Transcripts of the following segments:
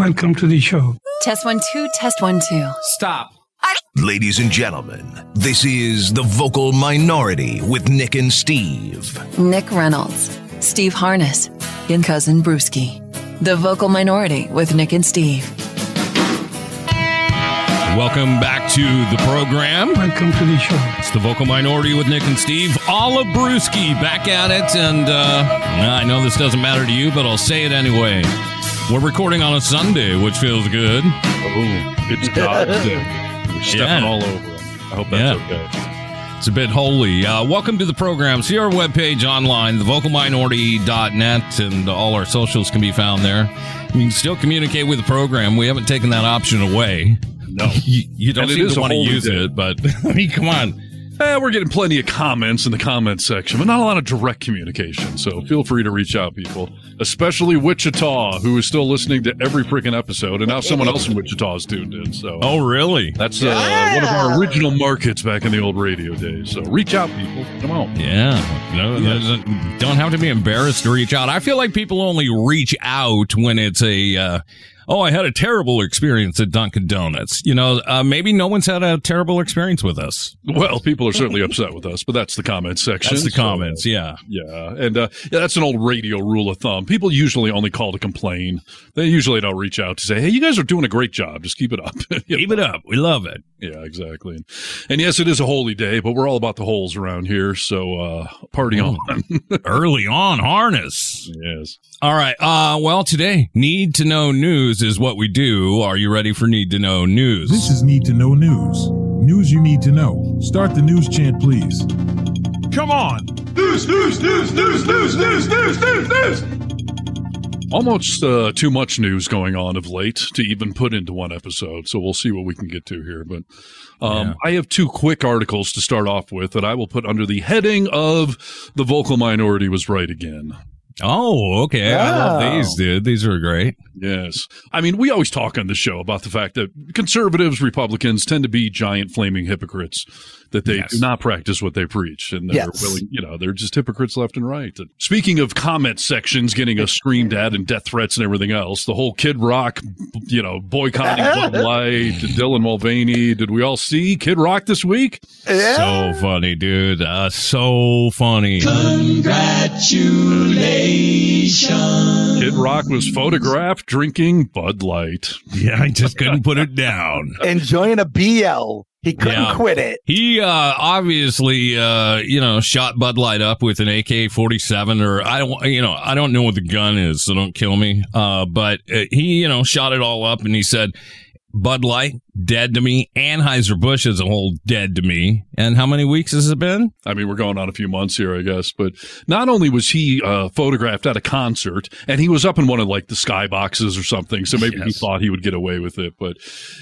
Welcome to the show. Test one, two, test one, two. Stop. Ladies and gentlemen, this is The Vocal Minority with Nick and Steve. Nick Reynolds, Steve Harness, and cousin Brewski. The Vocal Minority with Nick and Steve. Welcome back to the program. Welcome to the show. It's the vocal minority with Nick and Steve. Olive Brewski back at it. And uh, I know this doesn't matter to you, but I'll say it anyway. We're recording on a Sunday, which feels good. Oh, it's God's day. We're stepping Yeah. all over him. I hope that's Yeah. okay. It's a bit holy. Uh, welcome to the program. See our webpage online, thevocalminority.net, and all our socials can be found there. You can still communicate with the program. We haven't taken that option away. No. You, you don't And seem to want to use day. it, but I mean, come on. Eh, we're getting plenty of comments in the comment section, but not a lot of direct communication. So feel free to reach out, people, especially Wichita, who is still listening to every freaking episode. And now someone else in Wichita is tuned in. So Oh, really? that's uh, one of our original markets back in the old radio days. So reach out, people. Come on. Yeah, no, there's a- don't have to be embarrassed to reach out. I feel like people only reach out when it's a, uh, oh, I had a terrible experience at Dunkin' Donuts. You know, uh, maybe no one's had a terrible experience with us. Well, people are certainly upset with us, but that's the comments section. That's the So, comments. Yeah, Yeah, and uh, yeah, that's an old radio rule of thumb. People usually only call to complain. They usually don't reach out to say, "Hey, you guys are doing a great job. Just keep it up." Keep it up. We love it. Yeah, exactly. And, and yes, it is a holy day, but we're all about the holes around here. So uh, party Oh. on. Early on, harness. yes. All right. Uh, well, today, need to know news is what we do. Are you ready for need to know news? This is Need to Know News. News you need to know. Start the news chant, please. Come on! News, news, news, news, news, news, news, news, news! Almost uh, too much news going on of late to even put into one episode. So we'll see what we can get to here. But um, Yeah. I have two quick articles to start off with that I will put under the heading of the vocal minority was right again. Oh, okay. I love these, dude. These are great. Yes. I mean, we always talk on the show about the fact that conservatives, Republicans tend to be giant flaming hypocrites, that they Yes. do not practice what they preach. And they're Yes. willing, you know, they're just hypocrites left and right. And speaking of comment sections getting us screamed at and death threats and everything else, the whole Kid Rock, you know, boycotting Bud Light Dylan Mulvaney. Did we all see Kid Rock this week? So funny, dude. Uh, so funny. Congratulations. Kid Rock was photographed drinking Bud Light. Yeah, I just couldn't put it down. Enjoying a BL. He couldn't Yeah. quit it. He uh, obviously, uh, you know, shot Bud Light up with an AK-47, or I don't, you know, I don't know what the gun is, so don't kill me. Uh, but uh, he, you know, shot it all up, and he said, "Bud Light dead to me. Anheuser Busch is a whole dead to me." And how many weeks has it been? I mean, we're going on a few months here, I guess. But not only was he uh, photographed at a concert, and he was up in one of like the skyboxes or something, so maybe he thought he would get away with it. But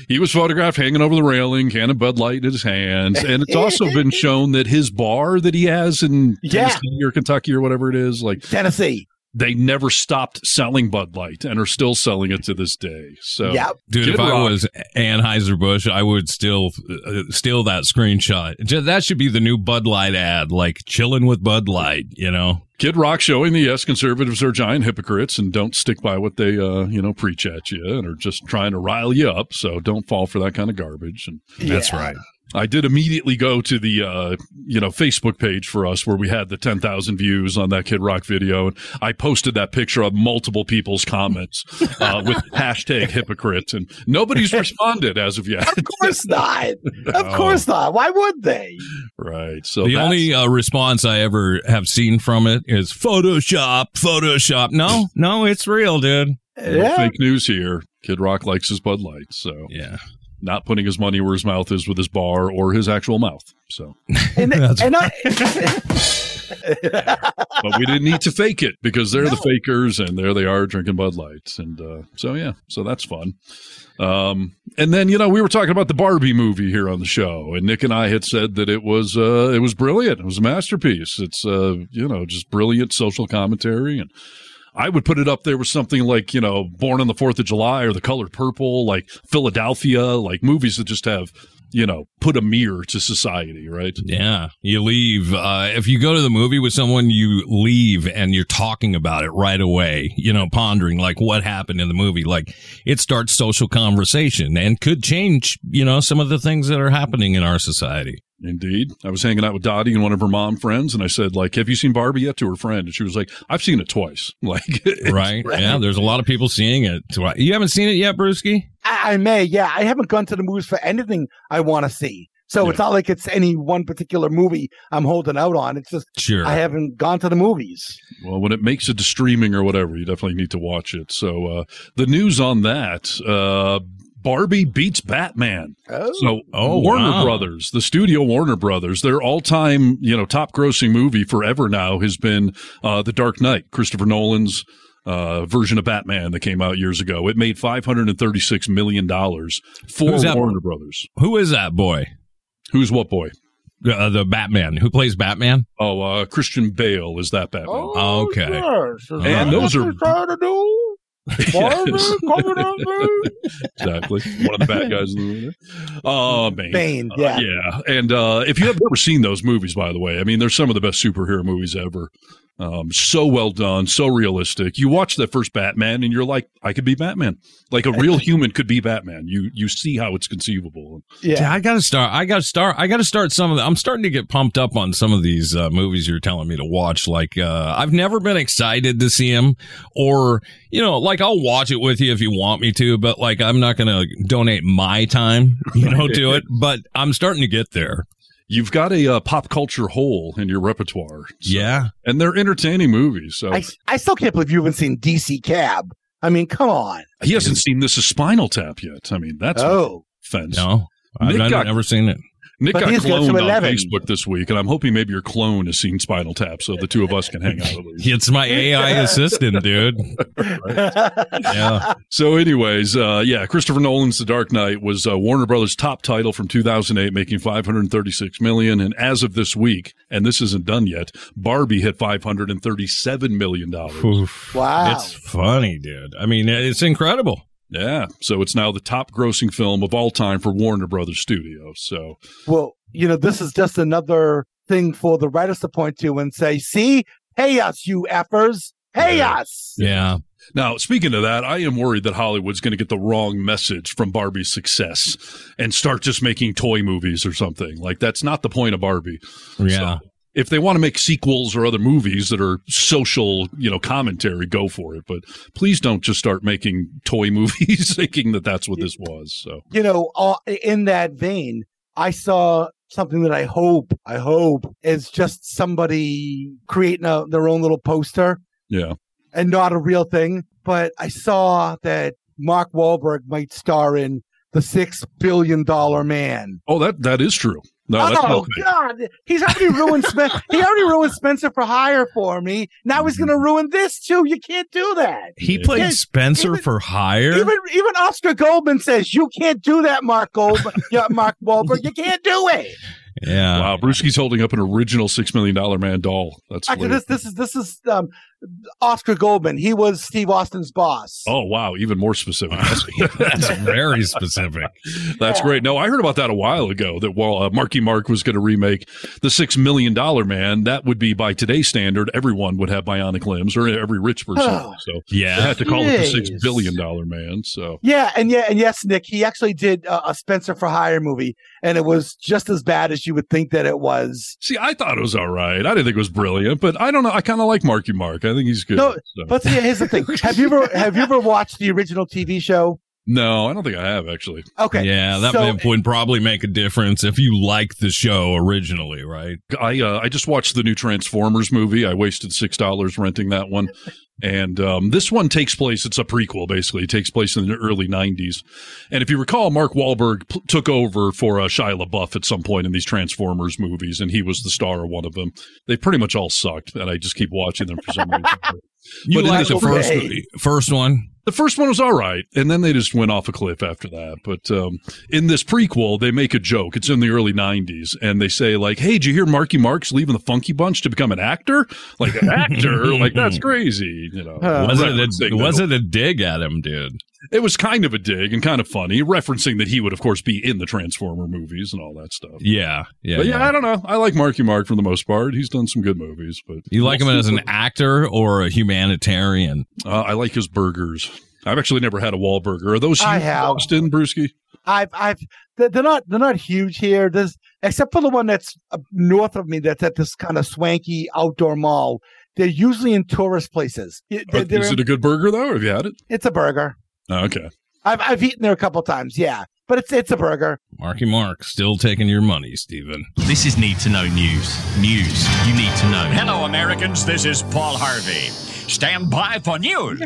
he was photographed hanging over the railing, can of Bud Light in his hands, and it's also been shown that his bar that he has in Yeah. Tennessee or Kentucky or whatever it is, like Tennessee. They never stopped selling Bud Light and are still selling it to this day. So Yep. Dude, Kid if I Rock. was Anheuser Busch, I would still uh, steal that screenshot. That should be the new Bud Light ad, like chilling with Bud Light. You know. Kid Rock showing the yes, conservatives are giant hypocrites and don't stick by what they uh, you know preach at you and are just trying to rile you up. So don't fall for that kind of garbage. And That's right. I did immediately go to the uh, you know Facebook page for us where we had the ten thousand views on that Kid Rock video, and I posted that picture of multiple people's comments uh, with hashtag hypocrite, and nobody's responded as of yet. Of course not. Of Oh. course not. Why would they? right. So the only uh, response I ever have seen from it is Photoshop, Photoshop. No, no, it's real, dude. no Yeah. fake news here. Kid Rock likes his Bud Light, so Yeah. Not putting his money where his mouth is with his bar or his actual mouth. So, And, That's and I, but we didn't need to fake it because they're the fakers, and there they are drinking Bud Lights, and uh, so yeah, so that's fun. Um, and then you know we were talking about the Barbie movie here on the show, and Nick and I had said that it was uh, it was brilliant, it was a masterpiece. It's uh, you know just brilliant social commentary and. I would put it up there with something like, you know, Born on the Fourth of July or The Color Purple, like Philadelphia, like movies that just have you know, put a mirror to society, right? Yeah, you leave. Uh, if you go to the movie with someone, you leave and you're talking about it right away. You know, pondering like what happened in the movie. Like it starts social conversation and could change. You know, some of the things that are happening in our society. Indeed. I was hanging out with Dottie and one of her mom friends, and I said, like, have you seen Barbie yet to her friend? And she was like, I've seen it twice. Like, Right? Yeah, there's a lot of people seeing it. You haven't seen it yet, Brewski? I, I may, yeah. I haven't gone to the movies for anything I want to see. So Yeah. it's not like it's any one particular movie I'm holding out on. It's just Sure. I haven't gone to the movies. Well, when it makes it to streaming or whatever, you definitely need to watch it. So, uh, the news on that, uh, Barbie beats Batman. Oh. So, Oh, Warner wow. Brothers, the studio Warner Brothers, their all-time, you know, top-grossing movie forever now has been uh, The Dark Knight, Christopher Nolan's uh, version of Batman that came out years ago. It made five hundred and thirty-six million dollars for that? Warner Brothers. Who is that boy? Who's what boy? Uh, the Batman. Who plays Batman? Oh, uh, Christian Bale is that Batman. Oh, okay. yes. Is And that those what are- you're trying to do? Barbie Yes. coming at exactly. One of the bad guys in the. Oh, man. Bane, Uh, yeah. yeah. And uh, if you have never seen those movies, by the way, I mean, they're some of the best superhero movies ever. Um, so well done, so realistic. You watch that first Batman, and you're like, I could be Batman. Like a real human could be Batman. You you see how it's conceivable. Yeah, Yeah. I gotta start. I gotta start. I gotta start some of the. I'm starting to get pumped up on some of these uh, movies you're telling me to watch. Like, uh, I've never been excited to see them, or you know, like I'll watch it with you if you want me to, but like I'm not gonna donate my time, you know, to it. But I'm starting to get there. You've got a uh, pop culture hole in your repertoire. So- Yeah, and they're entertaining movies. So I, I still can't believe you haven't seen DC Cab. I mean, come on. he hasn't seen this is Spinal Tap yet. I mean, that's Oh. offense. no, I've, I've got- never seen it. Nick But got he's got cloned some on 11. Facebook this week, and I'm hoping maybe your clone has seen Spinal Tap, so the two of us can hang out. At least. It's my AI assistant, dude. Yeah. So, anyways, uh, yeah, Christopher Nolan's The Dark Knight was uh, Warner Brothers' top title from 2008, making 536 million, and as of this week, and this isn't done yet, Barbie hit 537 million dollars. Wow. It's funny, dude. I mean, it's incredible. Yeah, so it's now the top grossing film of all time for Warner Brothers Studios. So, well, you know, this is just another thing for the writers to point to and say, see, pay us, you effers. Pay Yeah. us. Yeah. Now, speaking of that, I am worried that Hollywood's going to get the wrong message from Barbie's success and start just making toy movies or something. Like, that's not the point of Barbie. Yeah. If they want to make sequels or other movies that are social, you know, commentary, go for it. But please don't just start making toy movies thinking that that's what this was. So, You know, uh, in that vein, I saw something that I hope, I hope is just somebody creating a, their own little poster yeah. and not a real thing. But I saw that Mark Wahlberg might star in The Six Billion Dollar Man. Oh, that that is true. No, oh not God! He's already ruined Spen- He already ruined Spencer for Hire for me. Now he's going to ruin this too. You can't do that. He Yeah. played Yeah, Spencer even- for hire. Even even Oscar Goldman says you can't do that, Mark Goldman. yeah, Mark Wahlberg, you can't do it. yeah. Wow, Brewski's holding up an original six million dollar man doll. That's Actually, hilarious. this this is this is um, Oscar Goldman. He was Steve Austin's boss. Oh wow, even more specific. That's very specific. That's Yeah. great. No, I heard about that a while ago. That while uh, Marky Mark was going to remake the Six Million Dollar Man, that would be by today's standard, everyone would have bionic limbs, or every rich person. Oh. so they Yeah. had to call it the Six Billion Dollar Man. So Yeah, and yeah, and yes, Nick, he actually did uh, a Spencer for Hire movie, and it was just as bad as you would think that it was. see, I thought it was all right. I didn't think it was brilliant, but I don't know. I kind of like Marky Mark. I think he's good. No, So- But see, here's the thing: have you ever have you ever watched the original TV show? No, I don't think I have actually. Okay, Yeah, that so- would probably make a difference if you like the show originally, right? I uh, I just watched the new Transformers movie. I wasted six dollars renting that one, and um, this one takes place. It's a prequel, basically. It takes place in the early '90s, and if you recall, Mark Wahlberg p- took over for uh, Shia LaBeouf at some point in these Transformers movies, and he was the star of one of them. They pretty much all sucked, and I just keep watching them for some reason. You But in like the the first okay. first one? The first one was all right, and then they just went off a cliff after that. But um, in this prequel, they make a joke. It's in the early '90s, and they say like, "Hey, did you hear Marky Mark's leaving the Funky Bunch to become an actor? Like an actor? like that's crazy." You know, Uh, Was it a, was it a dig at him, dude? It was kind of a dig and kind of funny, referencing that he would, of course, be in the Transformer movies and all that stuff. Yeah, yeah, But yeah, I don't know. I like Marky Mark for the most part. He's done some good movies, but You like him as an actor or a humanitarian? Uh, I like his burgers. I've actually never had a Wahlburger. Are those I huge in have. Austin, Brewski? I've, I've, they're they're not, they're not huge here. There's, except for the one that's uh, north of me, that's at this kind of swanky outdoor mall. They're usually in tourist places. They're- Uh, they're Is in- it a good burger though? Have you had it? it's a burger. Oh, okay. I've, I've eaten there a couple times. Yeah, but it's, it's a burger. Marky Mark still taking your money, Stephen. This is Need to Know News. News you need to know. Hello, Americans. This is Paul Harvey. Stand by for news.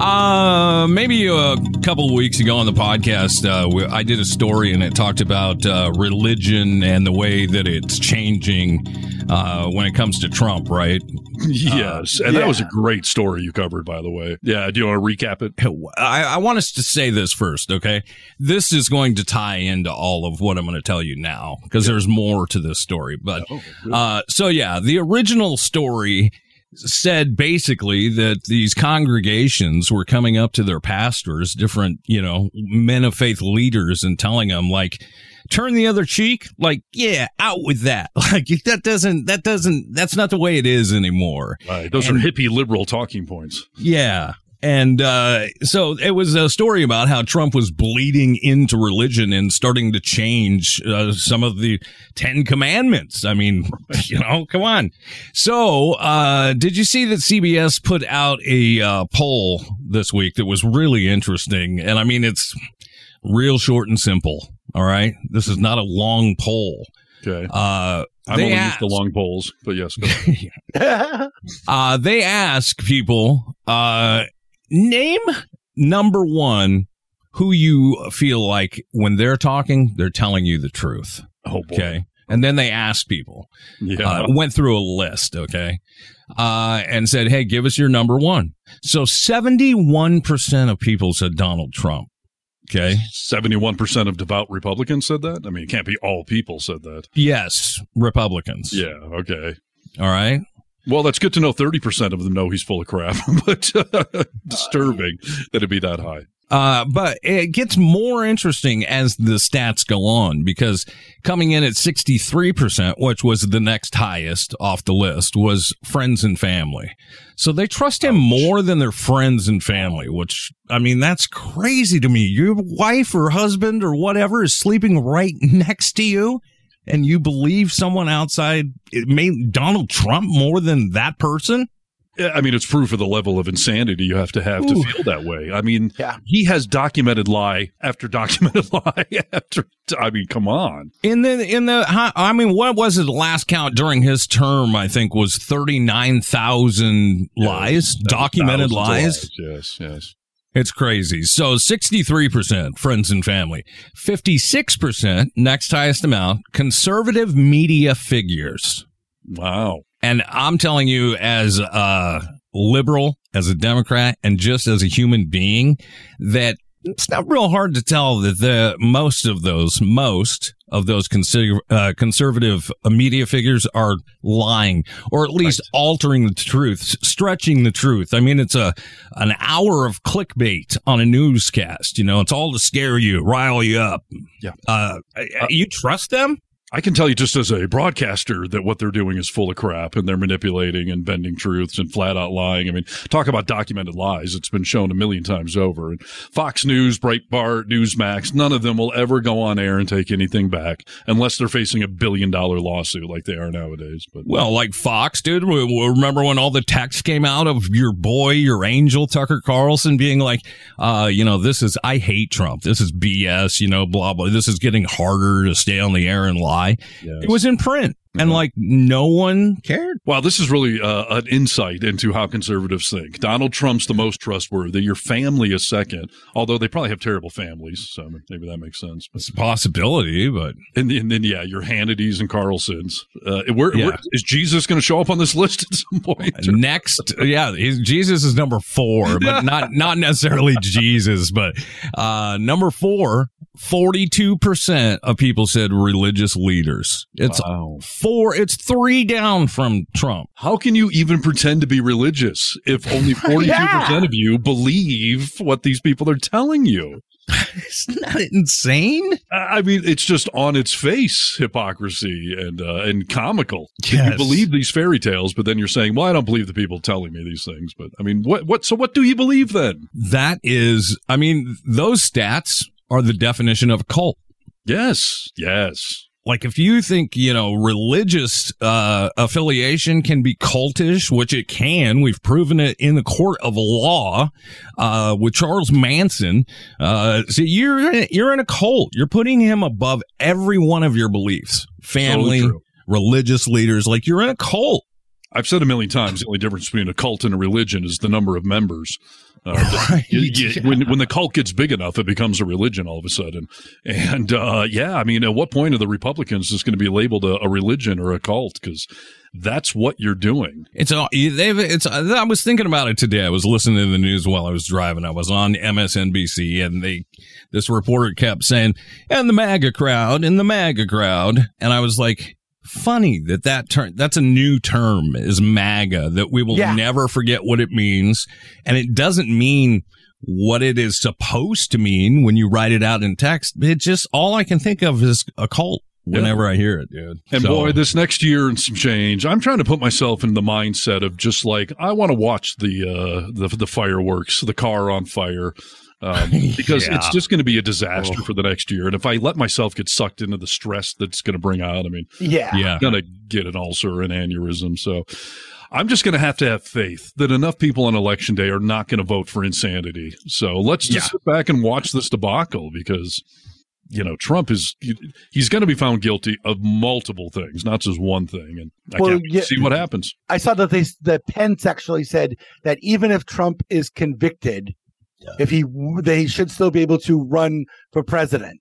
Uh, maybe a couple of weeks ago on the podcast, uh, I did a story and it talked about uh, religion and the way that it's changing uh, when it comes to Trump, right? Yes, and that yeah. was a great story you covered, by the way. Yeah, do you want to recap it? I, I want us to say this first, okay? This is going to tie into all of what I'm going to tell you now because there's more to this story. But uh, so yeah, the original story said basically that these congregations were coming up to their pastors, different you know men of faith leaders, and telling them like. Turn the other cheek, like yeah, out with that. Like that doesn't, that doesn't, that's not the way it is anymore. Right. Those And- are hippie liberal talking points. Yeah. And uh, so it was a story about how Trump was bleeding into religion and starting to change uh, some of the Ten Commandments. I mean, you know, come on. So, uh, did you see that CBS put out a uh, poll this week that was really interesting? And I mean, it's real short and simple. All right. This is not a long poll. Okay. Uh, I'm only asked- used to long polls, but yes. Go ahead. uh, they ask people, uh, name number one who you feel like when they're talking, they're telling you the truth. oh boy. Okay. And then they asked people, Yeah. uh, went through a list. Okay. Uh, and said, Hey, give us your number one. So 71% of people said Donald Trump. Okay. Seventy-one percent of devout Republicans said that. I mean, it can't be all people said that. Yes. Republicans. Yeah. Okay. All right. Well, that's good to know. Thirty percent of them know he's full of crap, but uh, disturbing that it'd be that high. Uh, but it gets more interesting as the stats go on because coming in at 63%, which was the next highest off the list, was friends and family. So they trust him more than their friends and family, which, I mean, that's crazy to me. Your wife or husband or whatever is sleeping right next to you and you believe someone outside it made Donald Trump more than that person? I mean, it's proof of the level of insanity you have to have Ooh. to feel that way. I mean, Yeah. he has documented lie after documented lie after. I mean, come on. In the in the I mean, what was it? The last count during his term, I think, was thirty nine thousand lies, documented Thousands of lies. Yes, yes. It's crazy. So sixty three percent friends and family, fifty six percent next highest amount conservative media figures. Wow. And I'm telling you, as a liberal, as a Democrat, and just as a human being, that it's not real hard to tell that the most of those, most of those consider, uh, conservative media figures are lying, or at least altering the truth, stretching the truth. I mean, it's a an hour of clickbait on a newscast. You know, it's all to scare you, rile you up. Yeah. Uh, you trust them? I can tell you just as a broadcaster that what they're doing is full of crap and they're manipulating and bending truths and flat out lying. I mean, talk about documented lies. It's been shown a million times over. And Fox News, Breitbart, Newsmax, none of them will ever go on air and take anything back unless they're facing a billion dollar lawsuit like they are nowadays. But Well, like Fox, dude. Remember when all the texts came out of your boy, your angel, Tucker Carlson, being like, uh, you know, this is, I hate Trump. This is BS, you know, blah, blah. This is getting harder to stay on the air and lie. It was in print. And like, no one cared. Wow, this is really uh, an insight into how conservatives think. Donald Trump's the most trustworthy. Your family is second, although they probably have terrible families, so maybe that makes sense. But, It's a possibility, but and, and then, yeah, your Hannitys and Carlsons. Uh, where, Yeah. where is Jesus going to show up on this list at some point? next, yeah, he's, Jesus is number four, but not, not necessarily Jesus, but, uh, number four 42% of people said religious leaders. It's Wow. Four, it's three down from Trump. How can you even pretend to be religious if only 42% of you believe what these people are telling you? Isn't that insane? I I mean, it's just on its face hypocrisy and uh, and comical. Yes. You believe these fairy tales, but then you're saying, "Well, I don't believe the people telling me these things." But I mean, what what? So what do you believe then? That is, I mean, those stats are the definition of a cult. Yes, yes. Like if you think, you know, religious uh, affiliation can be cultish, which it can, we've proven it in the court of law uh, with Charles Manson. Uh, so you're in, you're in a cult. You're putting him above every one of your beliefs, family, Totally religious leaders. Like you're in a cult. I've said a million times the only difference between a cult and a religion is the number of members. Uh, Right. you- you- when when the cult gets big enough, it becomes a religion all of a sudden. And uh, yeah, I mean, at what point are the Republicans just going to be labeled a, a religion or a cult? Because that's what you're doing. It's all. It's. I was thinking about it today. I was listening to the news while I was driving. I was on MSNBC, and they this reporter kept saying, "And the MAGA crowd, and the MAGA crowd," and I was like. Funny that that term, that's a new term is MAGA that we will Yeah. never forget what it means. And it doesn't mean what it is supposed to mean when you write it out in text. It just, all I can think of is a cult whenever I hear it, dude. And So- boy, this next year and some change, I'm trying to put myself in the mindset of just like I want to watch the uh, the the fireworks, the car on fire, um, because Yeah. it's just going to be a disaster for the next year. And if I let myself get sucked into the stress that's going to bring out, I mean, Yeah. yeah. I'm going to get an ulcer and aneurysm. So. I'm just going to have to have faith that enough people on election day are not going to vote for insanity. So let's just Yeah. sit back and watch this debacle because you know, Trump is he's going to be found guilty of multiple things, not just one thing. And I Well, can't yeah. see what happens. I saw that they that Pence actually said that even if Trump is convicted, if he they should still be able to run for president.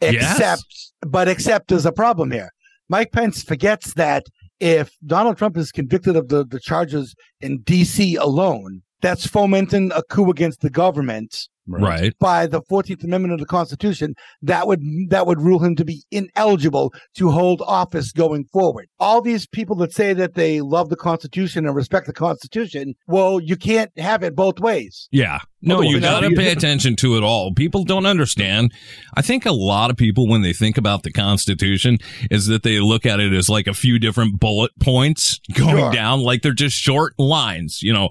Yes. Except, but except there's a problem here. Mike Pence forgets that if Donald Trump is convicted of the, the charges in D.C. alone, that's fomenting a coup against the government Right. by the 14th Amendment of the Constitution, that would that would rule him to be ineligible to hold office going forward. All these people that say that they love the Constitution and respect the Constitution, well, you can't have it both ways. Yeah. No, you got to pay attention to it all. People don't understand. I think a lot of people, when they think about the Constitution, is that they look at it as like a few different bullet points going Sure. down, like they're just short lines, you know,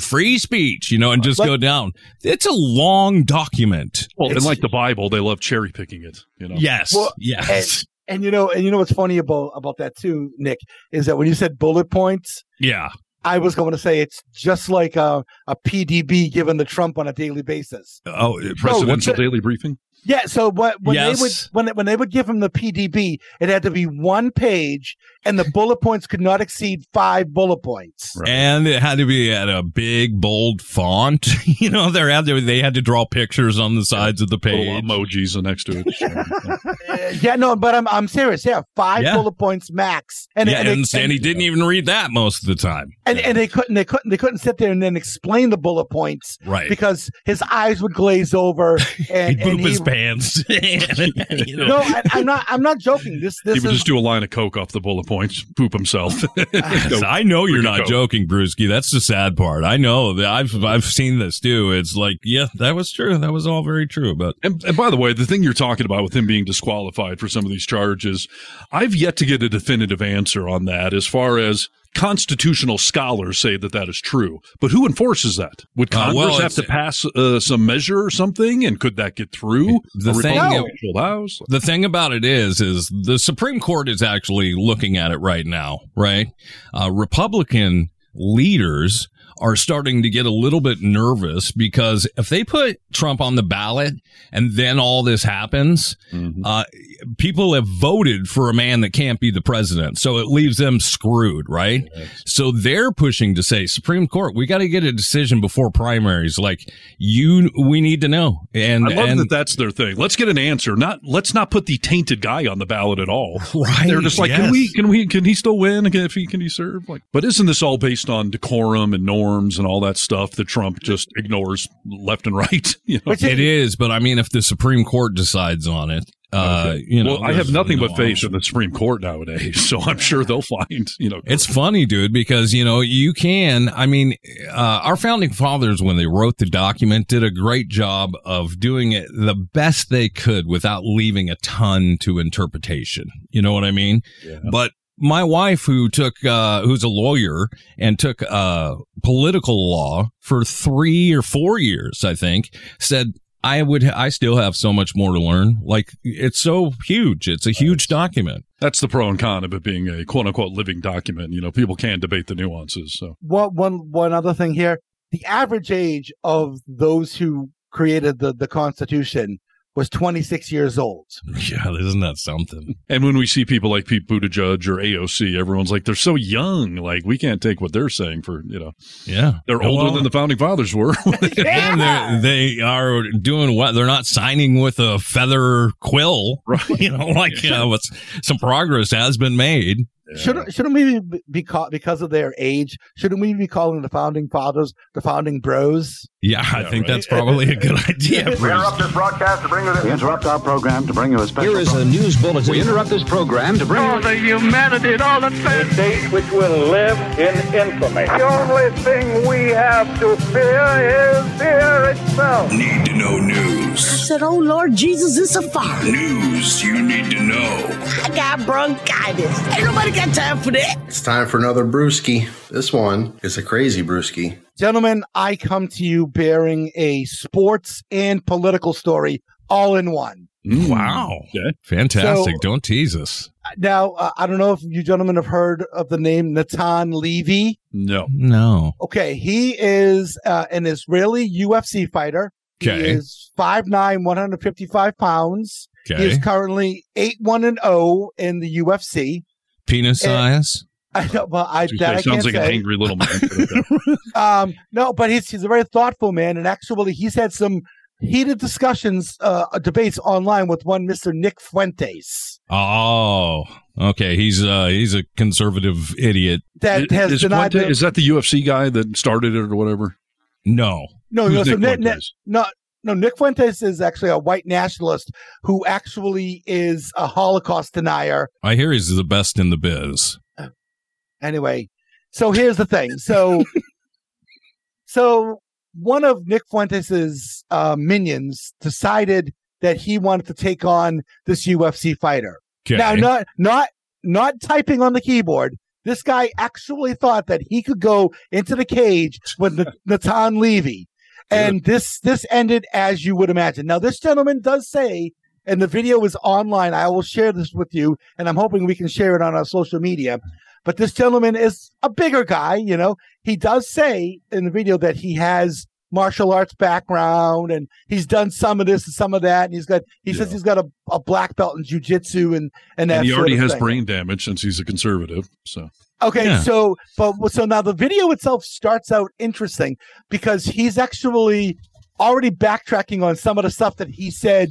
free speech, you know, and just Like- go down. It's a long document. Well, and like the Bible, they love cherry picking it. You know, yes, Well, yes, And you know, and you know what's funny about about that too, Nick, is that when you said bullet points, yeah. I was going to say it's just like uh, a, a PDB given to Trump on a daily basis. Oh, presidential what's daily briefing. Yeah, so what when Yes. they would when when they would give him the PDB, it had to be one page, and the bullet points could not exceed five bullet points. and it had to be at a big bold font. you know, they had to they had to draw pictures on the sides of the Little page. emojis next to it. Yeah, no, but I'm I'm serious. Yeah, five Yeah. bullet points max, and yeah, and, and, they, and he didn't even read that most of the time. and, and they couldn't they couldn't they couldn't sit there and then explain the bullet points Right. because his eyes would glaze over and, He'd poop and his he. Pants. You know. No, I, I'm not. I'm not joking. This he this would is just do a line of coke off the bullet points, poop himself. Yes, I know you're not Coke. joking, Brewski. That's the sad part. I know that I've I've seen this too. It's like, yeah, that was true. That was all very true. But And, and by the way, the thing you're talking about with him being disqualified for some of these charges, I've yet to get a definitive answer on that as far as constitutional scholars say that that is true. But who enforces that? Would Uh, Congress well, have to pass uh, some measure or something? And could that get through The thing- the thing about it is, is the Supreme Court is actually looking at it right now, right? Uh, Republican leaders are starting to get a little bit nervous because if they put Trump on the ballot and then all this happens, Mm-hmm. uh, people have voted for a man that can't be the president. So it leaves them screwed, right? So they're pushing to say, Supreme Court, we got to get a decision before primaries. Like you, we need to know. And, I love and that that's their thing. Let's get an answer. Not let's not put the tainted guy on the ballot at all. Right, They're just like, yes. can we can we can he still win? Can, if he can he serve? Like, but isn't this all based on decorum and norm reforms and all that stuff that Trump just ignores left and right. You know? it is, but I mean, if the Supreme Court decides on it, uh, Okay. you know, well, I have there's nothing no but faith option. in the Supreme Court nowadays, so I'm sure they'll find, you know, It's funny, dude, because you know you can. I mean, uh, our founding fathers, when they wrote the document, did a great job of doing it the best they could without leaving a ton to interpretation. You know what I mean? But my wife, who took, uh, who's a lawyer and took uh, political law for three or four years, I think, said. I would, I still have so much more to learn. Like, it's so huge. It's a huge document. that's the pro and con of it being a quote unquote living document. You know, people can debate the nuances. So one one one other thing here: the average age of those who created the the Constitution was 26 years old. Yeah, isn't that something? And when we see people like Pete Buttigieg or AOC, everyone's like, they're so young. Like, we can't take what they're saying for, you know, Yeah. they're Yeah, older than the founding fathers were. and they're, doing what? They're not signing with a feather quill, right? You know, like uh, what's some progress has been made. Shouldn't shouldn't we be- be caught because of their age? Shouldn't we be calling the founding fathers the founding bros? Yeah, I think that's probably a good idea. We interrupt this broadcast to bring you this. We interrupt our program to bring you a special. Here is a news bulletin. We interrupt this program to bring you the humanity and all that. A date which will live in infamy. The only thing we have to fear is fear itself. Need to know news. I said, Oh Lord Jesus, it's a fire. News you need to know. I got bronchitis. Ain't nobody got time for that. It's time for another brewski. This one is a crazy brewski. Gentlemen, I come to you bearing a sports and political story all in one. Wow. Fantastic. So- Don't tease us. Now, uh, I don't know if you gentlemen have heard of the name Natan Levy. No. No. Okay, he is uh, an Israeli UFC fighter. Okay. He is 5'9", 155 pounds. He is currently 8-1 and 0 in the UFC. Penis And- size? I know, but I, that I sounds like an angry little man. Um, no, but he's he's a very thoughtful man, and actually, he's had some heated discussions, uh, debates online with one Mister Nick Fuentes Oh, okay. He's uh he's a conservative idiot. that has is, denied. Fuente- the- is that the UFC guy that started it or whatever? No. no, Who's no, so Nick Nick, Nick, no, no. Nick Fuentes is actually a white nationalist who actually is a Holocaust denier. I hear he's the best in the biz. Anyway, so here's the thing. So, so one of Nick Fuentes's uh, minions decided that he wanted to take on this UFC fighter. Okay. Now, not not not typing on the keyboard. This guy actually thought that he could go into the cage with N- Natan Levy, and this this ended as you would imagine. Now, this gentleman does say, and the video is online. I will share this with you, and I'm hoping we can share it on our social media. But this gentleman is a bigger guy, you know. He does say in the video that he has martial arts background and he's done some of this and some of that. And he's got he says he's got a, a black belt in jujitsu and and that And he already has thing. brain damage since he's a conservative. So Okay, Yeah. so but so now the video itself starts out interesting because he's actually already backtracking on some of the stuff that he said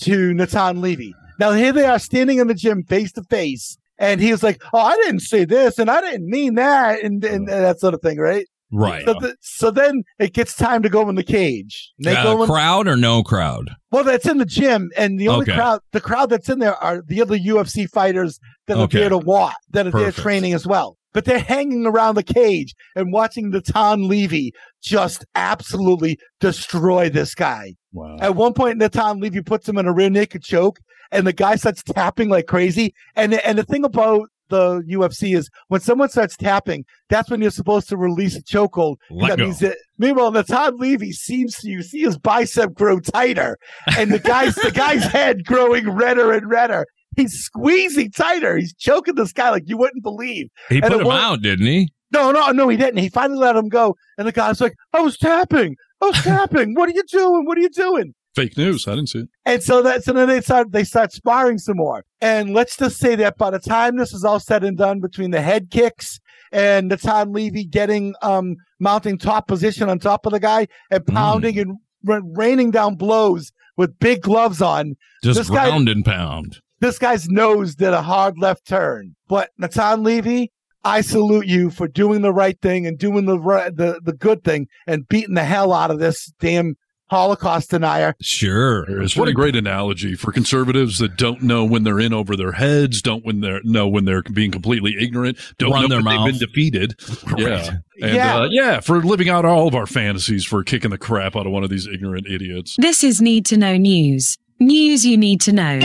to Natan Levy. Now here they are standing in the gym face to face, and he was like, "Oh, I didn't say this, and I didn't mean that, and, and, and that sort of thing, right?" Right. So, th- so then it gets time to go in the cage. They Uh, go in, crowd or no crowd? well, that's in the gym, and the only Okay. crowd, the crowd that's in there are the other UFC fighters that are Okay. there to watch, that are there training as well. But they're hanging around the cage and watching the Natan Levy just absolutely destroy this guy. Wow. At one point, Natan Levy puts him in a rear naked choke, and the guy starts tapping like crazy. And and the thing about the UFC is when someone starts tapping, that's when you're supposed to release a chokehold. That go. means that. Uh, meanwhile, Natan Levy seems to you see his bicep grow tighter, and the guy's the guy's head growing redder and redder. He's squeezing tighter. He's choking this guy like you wouldn't believe. He And put him one- out, didn't he? no, no, no, he didn't. He finally let him go. And the guy's like, I was tapping. I was tapping. What are you doing? What are you doing? Fake news. I didn't see it. And so that so then they start they start sparring some more. And let's just say that by the time this is all said and done, between the head kicks and Natan Levy getting um mounting top position on top of the guy and pounding and ra- raining down blows with big gloves on, Just this guy and pound. this guy's nose did a hard left turn. But Natan Levy I salute you for doing the right thing and doing the right, the the good thing and beating the hell out of this damn Holocaust denier. Sure. It's what a great analogy for conservatives that don't know when they're in over their heads, don't when they're know when they're being completely ignorant, don't Run know when mouth. they've been defeated. Yeah. And, Yeah. Uh, yeah, for living out all of our fantasies for kicking the crap out of one of these ignorant idiots. This is Need to Know News. News you need to know.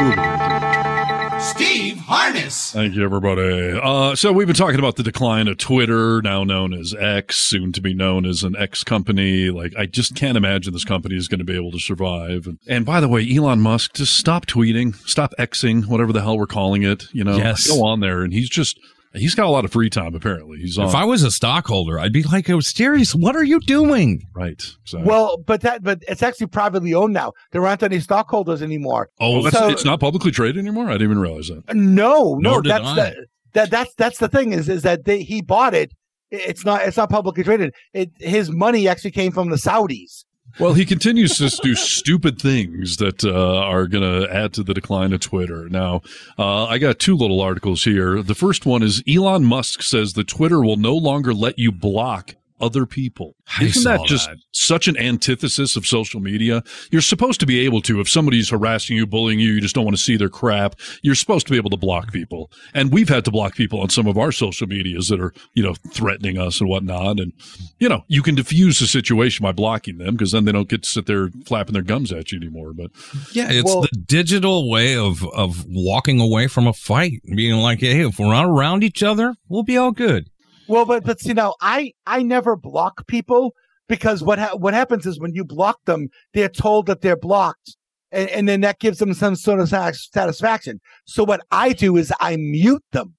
Steve Harness. Thank you, everybody. Uh, so we've been talking about the decline of Twitter, now known as X, soon to be known as an X company. Like, I just can't imagine this company is going to be able to survive. And, and by the way, Elon Musk, just stop tweeting, stop Xing, whatever the hell we're calling it. You know, Yes. go on there, and he's just. He's got a lot of free time, apparently. He's on. If I was a stockholder, I'd be like, "Oh, serious? What are you doing?" Right. So. Well, but that but it's actually privately owned now. There aren't any stockholders anymore. oh, that's, So- it's not publicly traded anymore. I didn't even realize that. No, no, Nor did that's I. the that that's that's the thing is is that they, he bought it. It's not it's not publicly traded. It his money actually came from the Saudis. Well, he continues to do stupid things that uh, are going to add to the decline of Twitter. Now, uh, I got two little articles here. The first one is Elon Musk says that Twitter will no longer let you block other people. I Isn't that just that. such an antithesis of social media? You're supposed to be able to, if somebody's harassing you, bullying you, you just don't want to see their crap, you're supposed to be able to block people. And we've had to block people on some of our social medias that are, you know, threatening us and whatnot. And, you know, you can diffuse the situation by blocking them because then they don't get to sit there flapping their gums at you anymore. But Yeah, it's Well- the digital way of of walking away from a fight, being like, "Hey, if we're not around each other, we'll be all good." Well, but but see now, I I never block people because what ha- what happens is when you block them, they're told that they're blocked, and, and then that gives them some sort of satisfaction. So what I do is I mute them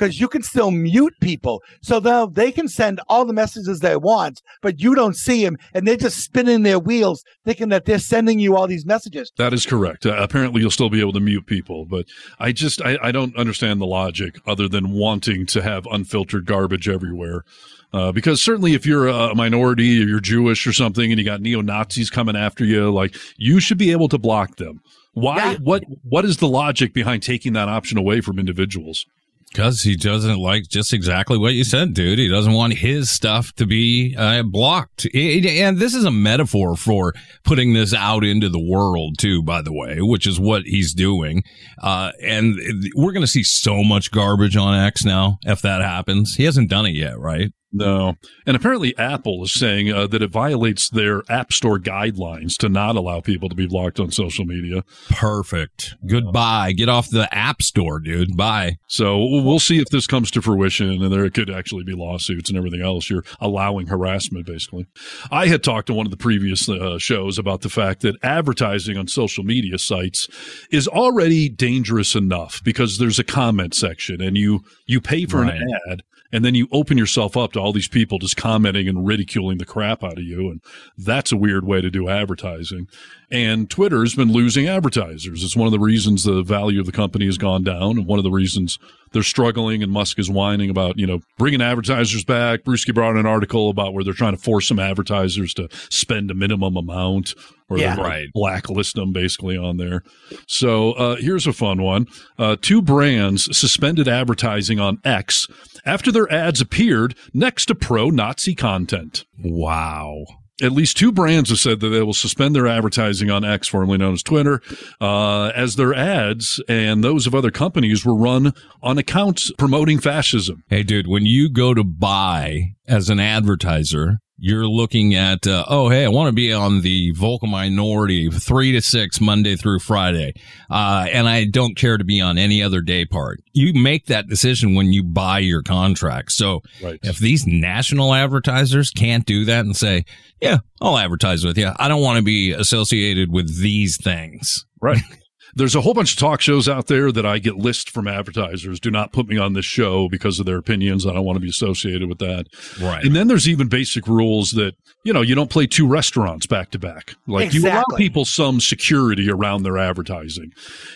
because you can still mute people, so now they can send all the messages they want, but you don't see them, and they're just spinning their wheels thinking that they're sending you all these messages. That is correct. Uh, apparently, you'll still be able to mute people, but I just I, I don't understand the logic other than wanting to have unfiltered garbage everywhere. Uh, because certainly, if you're a minority or you're Jewish or something, and you got neo Nazis coming after you, like you should be able to block them. Why? What? What is the logic behind taking that option away from individuals? Because he doesn't like just exactly what you said, dude. He doesn't want his stuff to be uh, blocked. It- and this is a metaphor for putting this out into the world, too, by the way, which is what he's doing. Uh, and we're going to see so much garbage on X now if that happens. He hasn't done it yet, right? No. And apparently Apple is saying uh, that it violates their App Store guidelines to not allow people to be blocked on social media. Perfect. Goodbye. Get off the App Store, dude. Bye. So we'll we'll see if this comes to fruition and there could actually be lawsuits and everything else. You're allowing harassment, basically. I had talked to one of the previous uh, shows about the fact that advertising on social media sites is already dangerous enough because there's a comment section and you, you pay for Right. an ad and then you open yourself up to all these people just commenting and ridiculing the crap out of you. And that's a weird way to do advertising. And Twitter's been losing advertisers. It's one of the reasons the value of the company has gone down, and one of the reasons they're struggling. And Musk is whining about, you know, bringing advertisers back. Brewski brought an article about where they're trying to force some advertisers to spend a minimum amount, or Yeah. they're Right. blacklist them basically on there. So uh, here's a fun one: uh, two brands suspended advertising on X after their ads appeared next to pro-Nazi content. Wow. At least two brands have said that they will suspend their advertising on X, formerly known as Twitter, uh, as their ads and those of other companies were run on accounts promoting fascism. Hey, dude, when you go to buy as an advertiser, you're looking at, uh, oh, hey, I want to be on the vocal minority three to six Monday through Friday. Uh, and I don't care to be on any other day part. You make that decision when you buy your contract. So Right. if these national advertisers can't do that and say, yeah, I'll advertise with you. I don't want to be associated with these things. Right. There's a whole bunch of talk shows out there that I get lists from advertisers. Do not put me on this show because of their opinions. I don't want to be associated with that. Right. And then there's even basic rules that, you know, you don't play two restaurants back to back. Like you allow people some security around their advertising.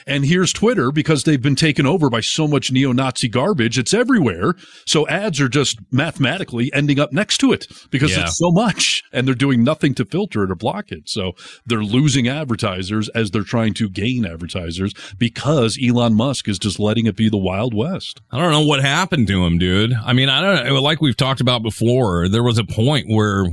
And here's Twitter because they've been taken over by so much neo-Nazi garbage. It's everywhere. So ads are just mathematically ending up next to it because Yeah. it's so much and they're doing nothing to filter it or block it. So they're losing advertisers as they're trying to gain advertisers. Advertisers because Elon Musk is just letting it be the Wild West. I don't know what happened to him, dude. I mean, I don't know. Like we've talked about before, there was a point where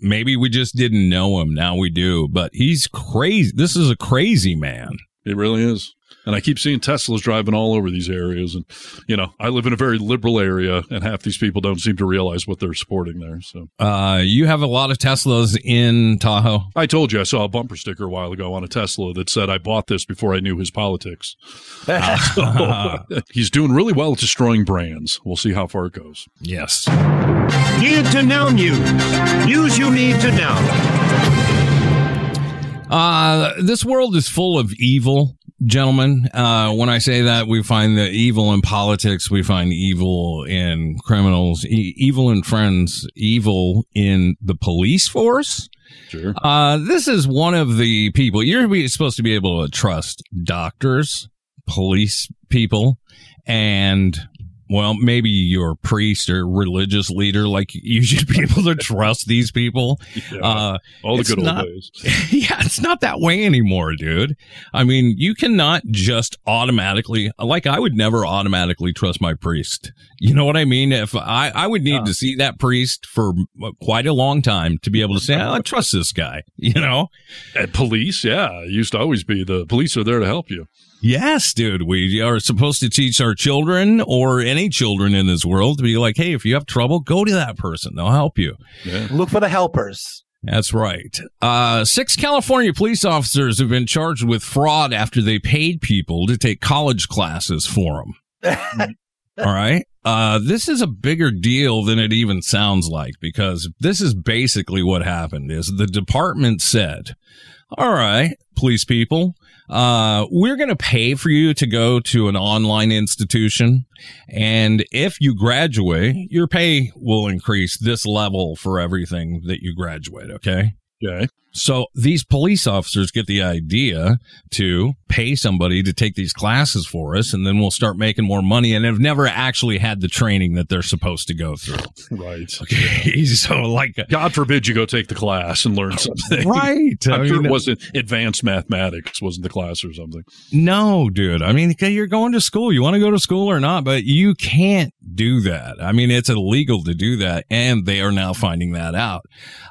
maybe we just didn't know him. Now we do, but he's crazy. This is a crazy man. It really is. And I keep seeing Teslas driving all over these areas. And, you know, I live in a very liberal area, and half these people don't seem to realize what they're supporting there. So, Uh, you have a lot of Teslas in Tahoe. I told you I saw a bumper sticker a while ago on a Tesla that said, I bought this before I knew his politics. So, he's doing really well at destroying brands. We'll see how far it goes. Yes. Need to know news. News you need to know. Uh, this world is full of evil, gentlemen. Uh, when I say that, we find the evil in politics, we find evil in criminals, e- evil in friends, evil in the police force. Sure. Uh, this is one of the people you're supposed to be able to trust doctors, police people, and well, maybe your priest or religious leader. Like you should be able to trust these people. Yeah, uh, all the it's good old not- days. yeah, it's not that way anymore, dude. I mean, you cannot just automatically, like, I would never automatically trust my priest. You know what I mean? If I, I would need to see that priest for quite a long time to be able to say, oh, I trust this guy, you know? At police, yeah, it used to always be the police are there to help you. Yes, dude. We are supposed to teach our children or any children in this world to be like, hey, if you have trouble, go to that person. They'll help you. Look for the helpers. That's right. Uh, six California police officers have been charged with fraud after they paid people to take college classes for them. All right. Uh, this is a bigger deal than it even sounds like because this is basically what happened is the department said, all right, police people, uh, we're going to pay for you to go to an online institution. And if you graduate, your pay will increase this level for everything that you graduate. Okay. Okay. So these police officers get the idea to pay somebody to take these classes for us, and then we'll start making more money and have never actually had the training that they're supposed to go through. Right. Okay. so like, God forbid you go take the class and learn something. Right. I'm I sure mean- it wasn't advanced mathematics, wasn't the class or something. No, dude. I mean, you're going to school. You want to go to school or not, but you can't do that. I mean, it's illegal to do that, and they are now finding that out.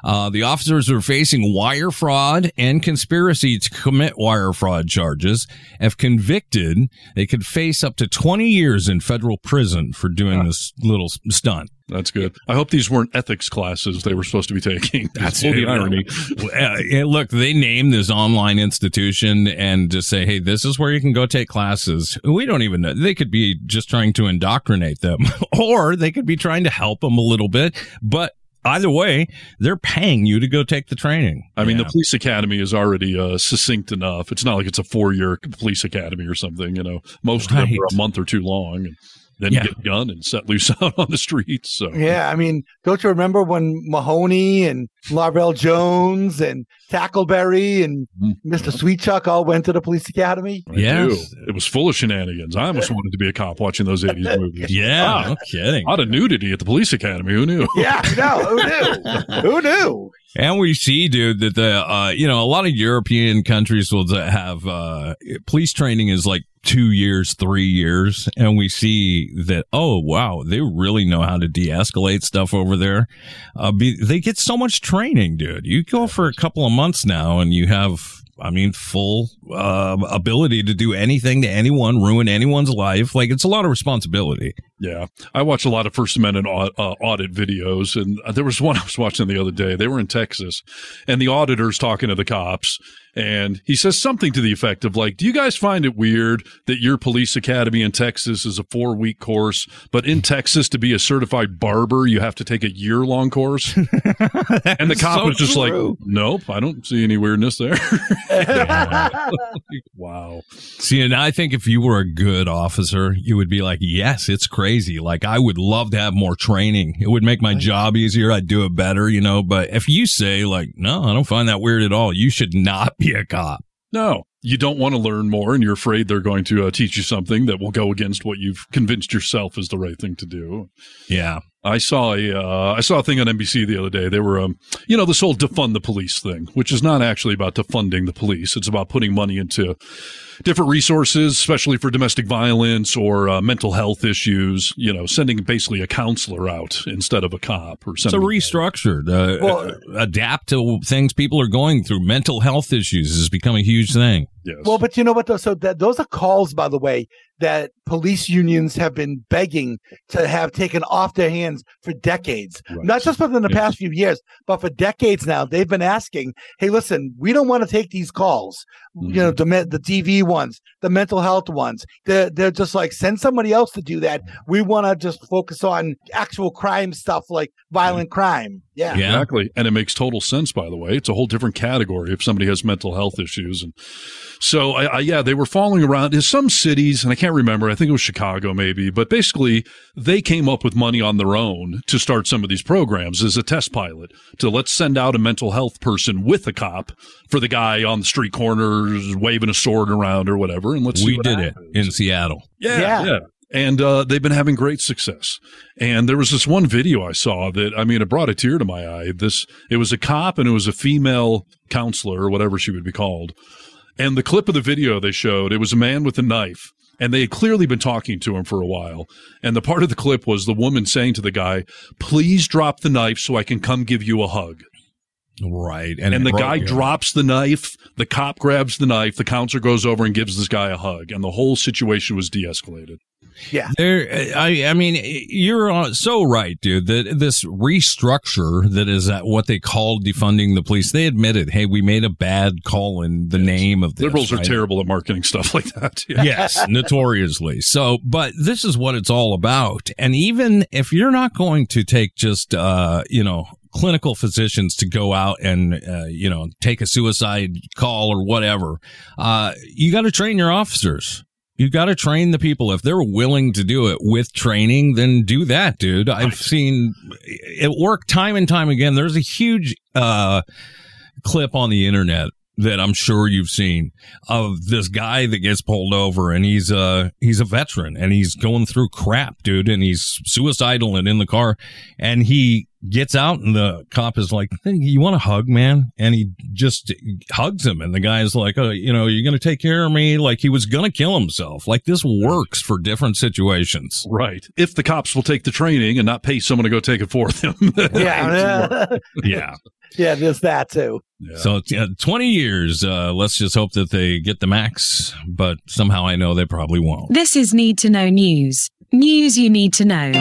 Uh, the officers are facing wire fraud and conspiracy to commit wire fraud charges. If convicted, they could face up to 20 years in federal prison for doing this little stunt. That's good. I hope these weren't ethics classes they were supposed to be taking. That's the irony. Uh, look, they name this online institution and just say, "Hey, this is where you can go take classes." We don't even know. They could be just trying to indoctrinate them, or they could be trying to help them a little bit. But either way, they're paying you to go take the training. I mean, the police academy is already uh, succinct enough. It's not like it's a four-year police academy or something. You know, most of them are a month or two long, then Yeah. you get a gun and set loose out on the streets. So Yeah, I mean, don't you remember when Mahoney and Larvell Jones and Tackleberry and Mr. Sweetchuck all went to the police academy? I do. It was full of shenanigans. I almost wanted to be a cop watching those 80s movies. Yeah, Ah, no kidding. A lot of nudity at the police academy. Who knew? Yeah, no, who knew? who knew? And we see, dude, that the uh, you know a lot of European countries will have uh, police training is like two years, three years, and we see that oh wow, they really know how to de-escalate stuff over there. Uh, be, they get so much training, dude. You go for a couple of months now, and you have. I mean, full uh, ability to do anything to anyone, ruin anyone's life. Like it's a lot of responsibility. Yeah, I watch a lot of First Amendment au- uh, audit videos, and uh, there was one I was watching the other day. They were in Texas, and the auditor's talking to the cops, and he says something to the effect of like, "Do you guys find it weird that your police academy in Texas is a four week course, but in Texas to be a certified barber you have to take a year long course?" and the cop so was just like, "Nope, I don't see any weirdness there." wow. See, and I think if you were a good officer, you would be like, yes, it's crazy. Like, I would love to have more training. It would make my job easier. I'd do it better, you know. But if you say, like, no, I don't find that weird at all, you should not be a cop. No, you don't want to learn more, and you're afraid they're going to uh, teach you something that will go against what you've convinced yourself is the right thing to do. Yeah. I saw a uh, I saw a thing on NBC the other day. They were, um, you know, this whole defund the police thing, which is not actually about defunding the police. It's about putting money into different resources, especially for domestic violence or uh, mental health issues. You know, sending basically a counselor out instead of a cop or It's a something. restructured, uh, Well- uh, adapt to things people are going through. Mental health issues has become a huge thing. yes. Well, but you know what? Though, so that those are calls, by the way, that police unions have been begging to have taken off their hands for decades. Right. Not just within the Yes. past few years, but for decades now. They've been asking, "Hey, listen, we don't want to take these calls. You know, Mm-hmm. the the TV ones, the mental health ones. They're they're just like send somebody else to do that. We want to just focus on actual crime stuff like violent crime. Yeah, Yeah. Exactly. And it makes total sense, by the way. It's a whole different category if somebody has mental health issues. And so, I, I, yeah, they were following around in some cities, and I can't remember. I think it was Chicago, maybe. But basically, they came up with money on their own to start some of these programs as a test pilot to let's send out a mental health person with a cop for the guy on the street corners waving a sword around or whatever. And let's see we did happens. it in Seattle. Yeah, Yeah. yeah. And uh, they've been having great success. And there was this one video I saw that I mean, it brought a tear to my eye. This it was a cop and it was a female counselor or whatever she would be called. And the clip of the video they showed, it was a man with a knife. And they had clearly been talking to him for a while. And the part of the clip was the woman saying to the guy, Please drop the knife so I can come give you a hug. Right. And, it the broke guy you. drops the knife. The cop grabs the knife. The counselor goes over and gives this guy a hug. And the whole situation was de escalated. Yeah. There, I, I mean, you're so right, dude. That this restructure that is at what they called defunding the police. They admitted, hey, we made a bad call in the name of this. Liberals are terrible at marketing stuff like that. Yeah. yes, notoriously. So, but this is what it's all about. And even if you're not going to take just, uh, you know, clinical physicians to go out and, uh, you know, take a suicide call or whatever, uh, you got to train your officers. You got to train the people. If they're willing to do it with training, then do that, dude. I've seen it work time and time again. There's a huge, uh, clip on the internet that I'm sure you've seen of this guy that gets pulled over and he's uh he's a veteran and he's going through crap, dude, and he's suicidal and in the car and he gets out and the cop is like, hey, "You want a hug, man?" And he just hugs him and the guy's like, "Oh, you know, you're going to take care of me?" Like he was going to kill himself. Like this works for different situations. Right. If the cops will take the training and not pay someone to go take it for them. Yeah, Yeah. Yeah, there's that too. Yeah. So yeah, 20 years. Uh, let's just hope that they get the max, but somehow I know they probably won't. This is Need to Know News. News you need to know.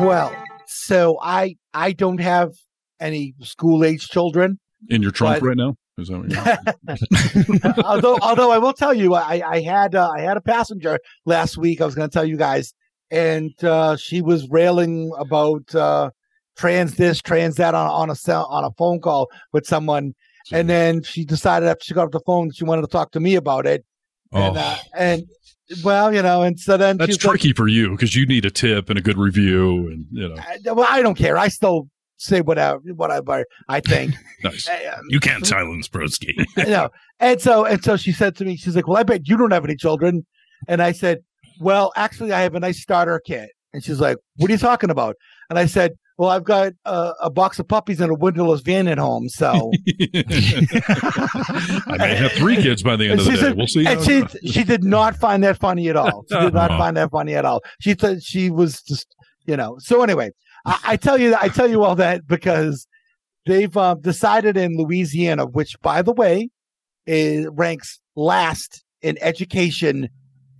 Well, so I I don't have any school age children. In your trunk But- right now? Is that what although although I will tell you, I I had uh, I had a passenger last week. I was going to tell you guys, and uh, she was railing about uh, trans this, trans that on on a cell on a phone call with someone, and then she decided after she got off the phone she wanted to talk to me about it, and Oh. uh, and well, you know, and so then That's she's like, tricky for you because you need a tip and a good review and, you know, I- well, I don't care. I still say whatever whatever I think. nice. Um, You can't silence Brewski. know, and so and so she said to me, she's like, "Well, I bet you don't have any children," and I said, "Well, actually, I have a nice starter kit." And she's like, "What are you talking about?" And I said, "Well, I've got a, a box of puppies and a windowless van at home, so." I may have three kids by the end of the day. said- We'll see. and she she did not find that funny at all. She did not Oh. find that funny at all. She said she was just you know. So anyway, I, I tell you I tell you all that because they've uh, decided in Louisiana, which by the way, is ranks last in education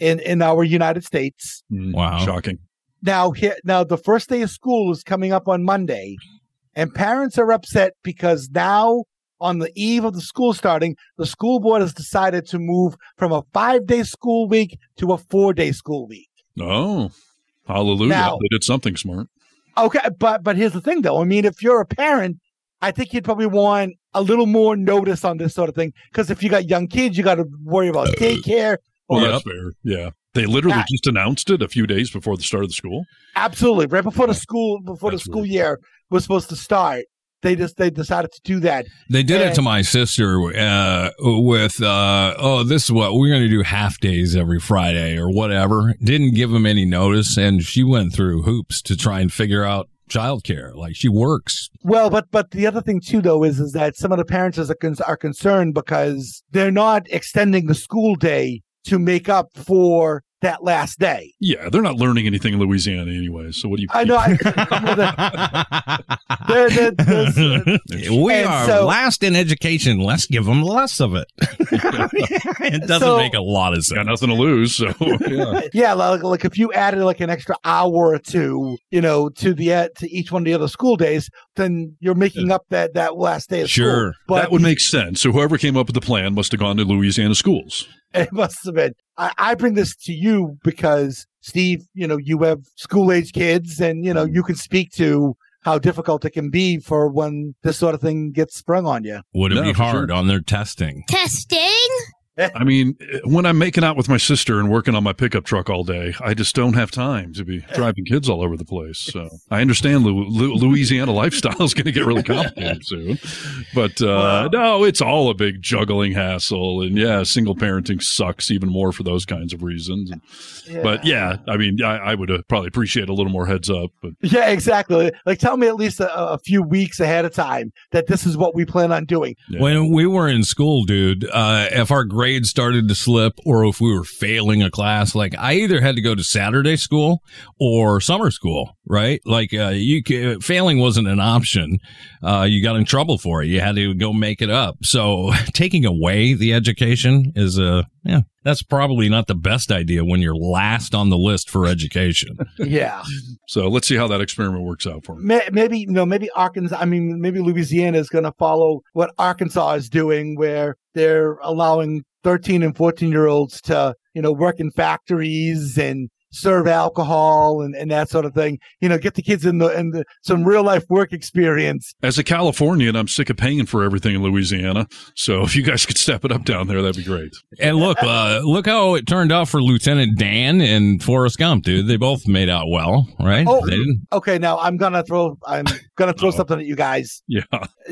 in in our United States. Mm, Wow. Shocking. Now here now the first day of school is coming up on Monday, and parents are upset because now on the eve of the school starting, the school board has decided to move from a five day school week to a four day school week. Oh, hallelujah. Now- they did something smart. Okay, but but here's the thing though. I mean, if you're a parent, I think you'd probably want a little more notice on this sort of thing because if you got young kids, you got to worry about daycare. Well, or- that's fair. Yeah. They literally Yeah. just announced it a few days before the start of the school. Absolutely, right before the school before That's the school year was supposed to start, they just they decided to do that. They did it to my sister uh, with, uh, oh, this is what we're going to do half days every Friday or whatever. Didn't give them any notice. And she went through hoops to try and figure out childcare. Like she works. Well, but but the other thing too, though, is is that some of the parents are, con- are concerned because they're not extending the school day to make up for that last day. Yeah, they're not learning anything in Louisiana anyway. So what do you? I know. I, there- there- there's, uh, we are so- last in education. Let's give them less of it. it doesn't So- make a lot of sense. Got nothing to lose. So yeah. yeah, like, like if you added like an extra hour or two, you know, to the uh, to each one of the other school days, then you're making up that that last day of school. Sure, But that would make sense. So whoever came up with the plan must have gone to Louisiana schools. It must have been. I, I bring this to you because Steve, you know, you have school age kids, and you know, you can speak to how difficult it can be for when this sort of thing gets sprung on you. Would it No, be hard sure. on their testing? Testing? I mean, when I'm making out with my sister and working on my pickup truck all day, I just don't have time to be driving kids all over the place. So I understand Lu- Lu- Louisiana lifestyle is going to get really complicated soon. But uh, no, it's all a big juggling hassle. And yeah, single parenting sucks even more for those kinds of reasons. But yeah, I mean, I, I would uh, probably appreciate a little more heads up. But Yeah, exactly. Like, tell me at least a, a few weeks ahead of time that this is what we plan on doing. When we were in school, dude, uh, if our grades started to slip or if we were failing a class, like I either had to go to Saturday school or summer school, right? Like, uh, you ca- failing wasn't an option. Uh, you got in trouble for it. You had to go make it up. So taking away the education is a, yeah, that's probably not the best idea when you're last on the list for education. Yeah. so let's see how that experiment works out for me. Maybe you know, maybe Arkansas. I mean, maybe Louisiana is going to follow what Arkansas is doing, where they're allowing thirteen and fourteen year olds to you know work in factories and serve alcohol and, and that sort of thing. You know, get the kids in the in the, some real life work experience. As a Californian, I'm sick of paying for everything in Louisiana. So if you guys could step it up down there, that'd be great. And look, uh, look how it turned out for Lieutenant Dan and Forrest Gump, dude. They both made out well, right? Oh, okay. Now I'm gonna throw. I'm gonna throw something at you guys. Yeah.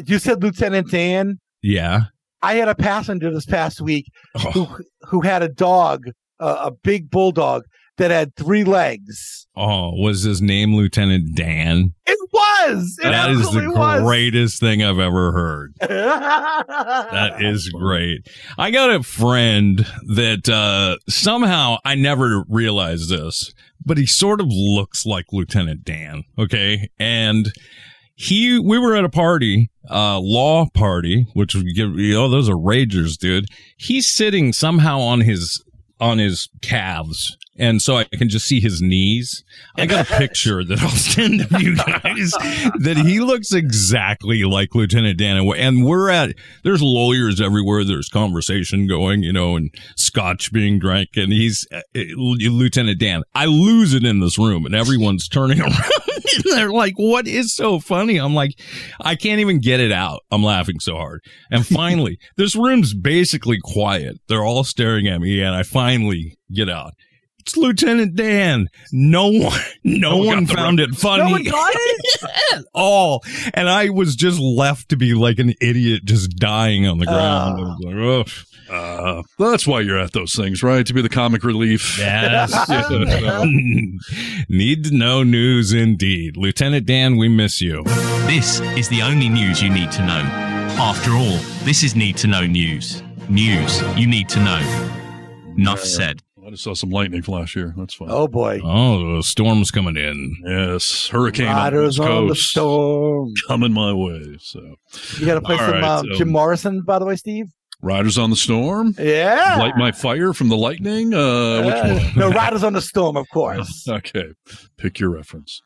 You said Lieutenant Dan. yeah. I had a passenger this past week Oh. who who had a dog, uh, a big bulldog that had three legs. Oh, was his name Lieutenant Dan? It was. It That is the was. greatest thing I've ever heard. That is great. I got a friend that uh, somehow I never realized this, but he sort of looks like Lieutenant Dan. Okay, and he we were at a party, uh, law party, which would give you know those are ragers, dude. He's sitting somehow on his on his calves. And so I can just see his knees. I got a picture that I'll send to you guys that he looks exactly like Lieutenant Dan. And we're- at, there's lawyers everywhere. There's conversation going, you know, and scotch being drank. And he's uh, uh, Lieutenant Dan. I lose it in this room and everyone's turning around. and they're like, what is so funny? I'm like, I can't even get it out. I'm laughing so hard. And finally, this room's basically quiet. They're all staring at me and I finally get out. It's Lieutenant Dan. No one, no No one one got found it funny No one got it? at all. And I was just left to be like an idiot, just dying on the ground. I was like, oh. Uh, that's why you're at those things, right? To be the comic relief. Yes. Yeah. Need to know news indeed. Lieutenant Dan, we miss you. This is the only news you need to know. After all, this is Need to Know News. News you need to know. Enough said. I just saw some lightning flash here. That's fine. Oh boy. Oh, the storm's coming in. Yes, hurricane on the Riders West on the Coast storm. coming my way. So, You got to play All some right, uh, so- Jim Morrison, by the way, Steve. Riders on the Storm. Yeah. Light my fire from the lightning. Uh, which Uh, one? no, Riders on the Storm, of course. Okay, pick your reference.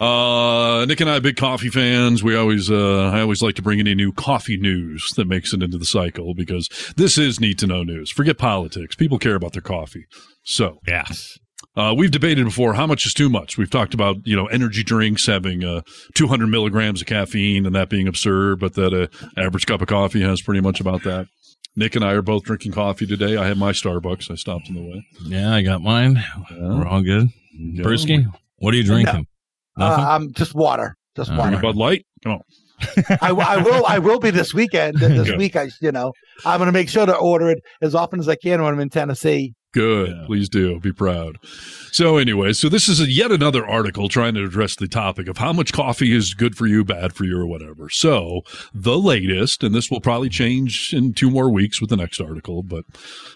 Uh, Nick and I, are big coffee fans. We always, uh, I always like to bring any new coffee news that makes it into the cycle because this is need to know news. Forget politics. People care about their coffee. So, Yes. uh, we've debated before how much is too much. We've talked about you know energy drinks having uh, 200 milligrams of caffeine and that being absurd, but that a average cup of coffee has pretty much about that. Nick and I are both drinking coffee today. I had my Starbucks. I stopped on the way. Yeah, I got mine. We're all good. Yeah. Brewski, what are you drinking? Uh, I'm just water. Just All water. Bud Light. Come on. I, I will. I will be this weekend. This Good. week, I you know I'm going to make sure to order it as often as I can when I'm in Tennessee. Good. Please do. Be proud. So anyway, so this is a, yet another article trying to address the topic of how much coffee is good for you, bad for you, or whatever. So the latest, and this will probably change in two more weeks with the next article, but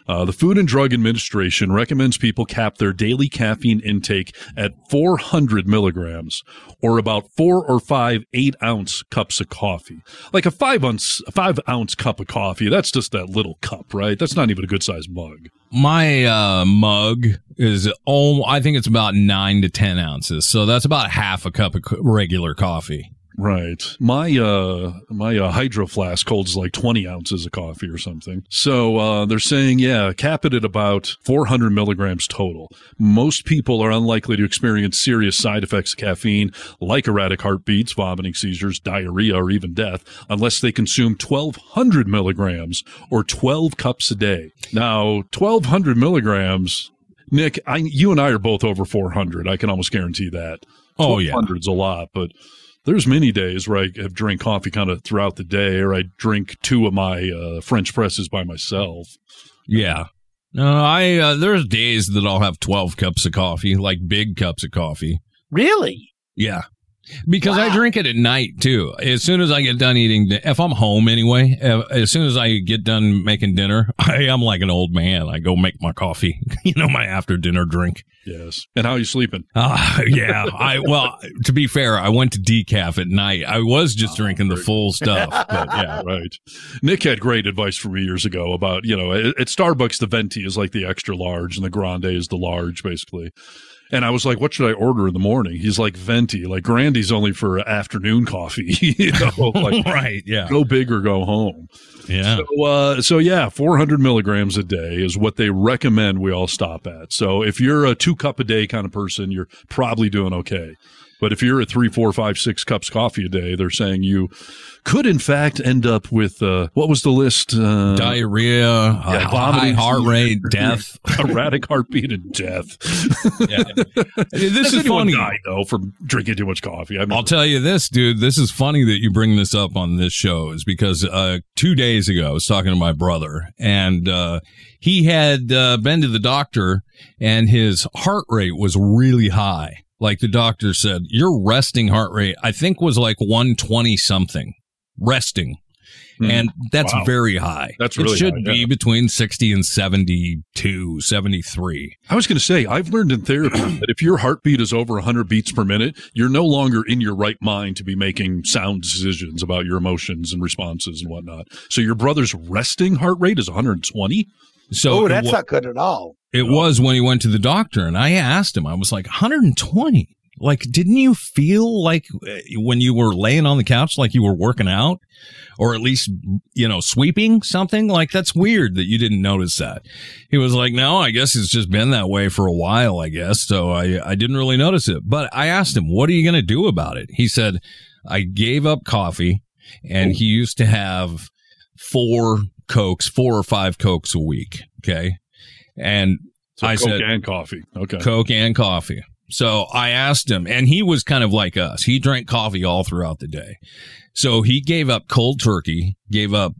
uh, the Food and Drug Administration recommends people cap their daily caffeine intake at 400 milligrams, or about four or five eight ounce cups of coffee. Like a five ounce five ounce cup of coffee. That's just that little cup, right? That's not even a good sized mug. My uh, mug is oh, I think it's about nine to ten ounces, so that's about half a cup of regular coffee. Right. My uh my uh, hydro flask holds like 20 ounces of coffee or something. So uh they're saying yeah, cap it at about 400 milligrams total. Most people are unlikely to experience serious side effects of caffeine like erratic heartbeats, vomiting, seizures, diarrhea, or even death unless they consume 1200 milligrams or 12 cups a day. Now 1200 milligrams. Nick, I, you and I are both over 400. I can almost guarantee that. Oh, yeah. 1200's a lot, but there's many days where I have drank coffee kind of throughout the day, or I drink two of my uh, French presses by myself. Yeah. No, I uh, there's days that I'll have twelve cups of coffee, like big cups of coffee. Really? Yeah. Because I drink it at night too. As soon as I get done eating, if I'm home anyway, uh, as soon as I get done making dinner, I am like an old man. I go make my coffee, you know, my after dinner drink. Yes. And how are you sleeping? Ah, yeah. I well, to be fair, I went to decaf at night. I was just drinking the full stuff, but yeah. right. Nick had great advice for me years ago about, you know, at, at Starbucks, the venti is like the extra large and the grande is the large, basically. And I was like, what should I order in the morning? He's like, venti. Like, grandy's only for afternoon coffee. you know, like, right. Yeah. go big or go home. Yeah. So, uh, so yeah, 400 milligrams a day is what they recommend we all stop at. So if you're a two cup a day kind of person, you're probably doing okay. But if you're at three, four, five, six cups coffee a day, they're saying you could in fact end up with uh, what was the list? Uh, Diarrhea, high vomiting, heart rate, death. erratic heartbeat, and death. This Has is funny. died, though from drinking too much coffee. I mean, I'll tell you this, dude. This is funny that you bring this up on this show, is because uh, two days ago I was talking to my brother, and uh, he had uh, been to the doctor, and his heart rate was really high. Like the doctor said, your resting heart rate, I think, was like 120 something, resting. Hmm. And that's Wow. very high. That's it should high, be yeah. between 60 and 72, 73. I was going to say, I've learned in therapy that if your heartbeat is over 100 beats per minute, you're no longer in your right mind to be making sound decisions about your emotions and responses and whatnot. So your brother's resting heart rate is 120. So oh, that's wha- not good at all. It was when he went to the doctor, and I asked him. I was like, 120. Like, didn't you feel like uh, when you were laying on the couch, like you were working out, or at least you know sweeping something? Like that's weird that you didn't notice that. He was like, no, I guess it's just been that way for a while. I guess so. I I didn't really notice it, but I asked him, what are you going to do about it? He said, I gave up coffee, and he used to have four cokes, four or five cokes a week. Okay. And So I Coke said, and coffee. Okay. Coke and coffee. So I asked him, and he was kind of like us. He drank coffee all throughout the day. So he gave up cold turkey, gave up